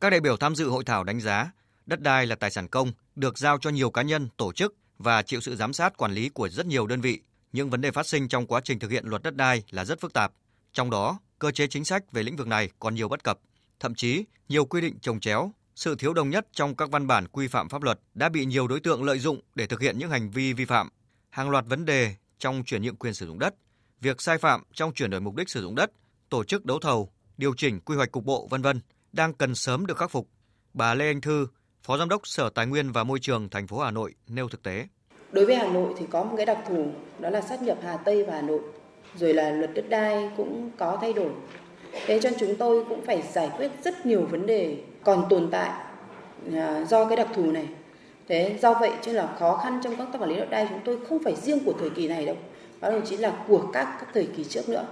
Các đại biểu tham dự hội thảo đánh giá, đất đai là tài sản công, được giao cho nhiều cá nhân, tổ chức và chịu sự giám sát quản lý của rất nhiều đơn vị. Những vấn đề phát sinh trong quá trình thực hiện luật đất đai là rất phức tạp. Trong đó, cơ chế chính sách về lĩnh vực này còn nhiều bất cập, thậm chí nhiều quy định trồng chéo, sự thiếu đồng nhất trong các văn bản quy phạm pháp luật đã bị nhiều đối tượng lợi dụng để thực hiện những hành vi vi phạm. Hàng loạt vấn đề trong chuyển nhượng quyền sử dụng đất, việc sai phạm trong chuyển đổi mục đích sử dụng đất, tổ chức đấu thầu, điều chỉnh quy hoạch cục bộ vân vân đang cần sớm được khắc phục. Bà Lê Anh Thư, Phó Giám đốc Sở Tài nguyên và Môi trường thành phố Hà Nội nêu thực tế. Đối với Hà Nội thì có một cái đặc thù đó là sát nhập Hà Tây và Hà Nội. Rồi là luật đất đai cũng có thay đổi. Thế cho chúng tôi cũng phải giải quyết rất nhiều vấn đề còn tồn tại à, do cái đặc thù này. Thế do vậy cho là khó khăn trong các tác quản lý đất đai chúng tôi không phải riêng của thời kỳ này đâu. Đó đồng chí là của các, các thời kỳ trước nữa.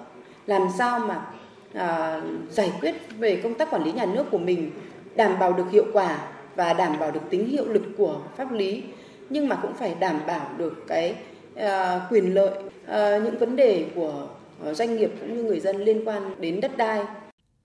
Làm sao mà à, giải quyết về công tác quản lý nhà nước của mình đảm bảo được hiệu quả và đảm bảo được tính hiệu lực của pháp lý nhưng mà cũng phải đảm bảo được cái à, quyền lợi à, những vấn đề của à, doanh nghiệp cũng như người dân liên quan đến đất đai.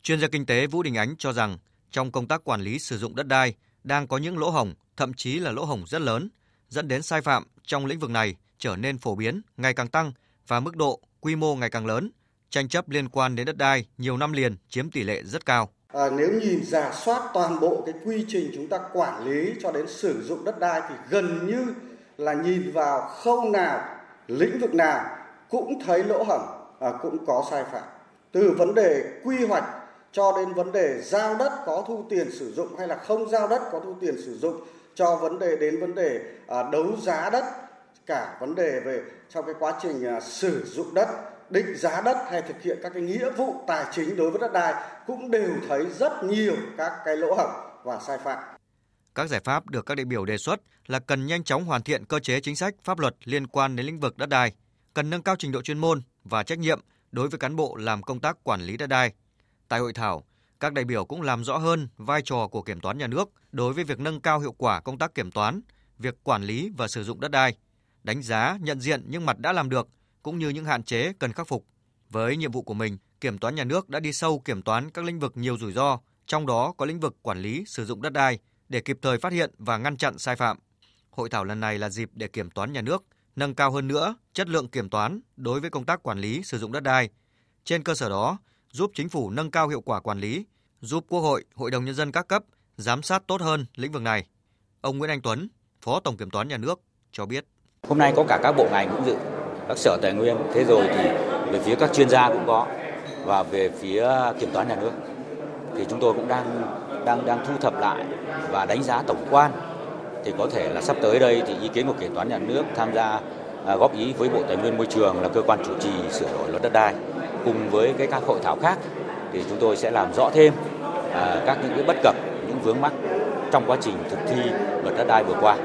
Chuyên gia kinh tế Vũ Đình Ánh cho rằng trong công tác quản lý sử dụng đất đai đang có những lỗ hổng, thậm chí là lỗ hổng rất lớn, dẫn đến sai phạm trong lĩnh vực này trở nên phổ biến, ngày càng tăng và mức độ, quy mô ngày càng lớn. Tranh chấp liên quan đến đất đai nhiều năm liền chiếm tỷ lệ rất cao. À, nếu nhìn giả soát toàn bộ cái quy trình chúng ta quản lý cho đến sử dụng đất đai thì gần như là nhìn vào khâu nào, lĩnh vực nào cũng thấy lỗ hổng, à, cũng có sai phạm. Từ vấn đề quy hoạch cho đến vấn đề giao đất có thu tiền sử dụng hay là không giao đất có thu tiền sử dụng cho vấn đề đến vấn đề à, đấu giá đất cả vấn đề về trong cái quá trình à, sử dụng đất định giá đất hay thực hiện các cái nghĩa vụ tài chính đối với đất đai cũng đều thấy rất nhiều các cái lỗ hổng và sai phạm. Các giải pháp được các đại biểu đề xuất là cần nhanh chóng hoàn thiện cơ chế chính sách pháp luật liên quan đến lĩnh vực đất đai, cần nâng cao trình độ chuyên môn và trách nhiệm đối với cán bộ làm công tác quản lý đất đai. Tại hội thảo, các đại biểu cũng làm rõ hơn vai trò của kiểm toán nhà nước đối với việc nâng cao hiệu quả công tác kiểm toán, việc quản lý và sử dụng đất đai, đánh giá, nhận diện những mặt đã làm được cũng như những hạn chế cần khắc phục. Với nhiệm vụ của mình, Kiểm toán nhà nước đã đi sâu kiểm toán các lĩnh vực nhiều rủi ro, trong đó có lĩnh vực quản lý sử dụng đất đai để kịp thời phát hiện và ngăn chặn sai phạm. Hội thảo lần này là dịp để kiểm toán nhà nước nâng cao hơn nữa chất lượng kiểm toán đối với công tác quản lý sử dụng đất đai. Trên cơ sở đó, giúp chính phủ nâng cao hiệu quả quản lý, giúp Quốc hội, Hội đồng nhân dân các cấp giám sát tốt hơn lĩnh vực này. Ông Nguyễn Anh Tuấn, Phó Tổng Kiểm toán Nhà nước cho biết. Hôm nay có cả các bộ ngành cũng dự, các sở tài nguyên, thế rồi thì về phía các chuyên gia cũng có. Và về phía kiểm toán nhà nước. Thì chúng tôi cũng đang đang đang thu thập lại và đánh giá tổng quan. Thì có thể là sắp tới đây thì ý kiến của kiểm toán nhà nước tham gia à, góp ý với Bộ Tài nguyên Môi trường là cơ quan chủ trì sửa đổi luật đất đai cùng với cái các hội thảo khác. Thì chúng tôi sẽ làm rõ thêm à, các những cái bất cập những vướng mắc trong quá trình thực thi luật đất đai vừa qua.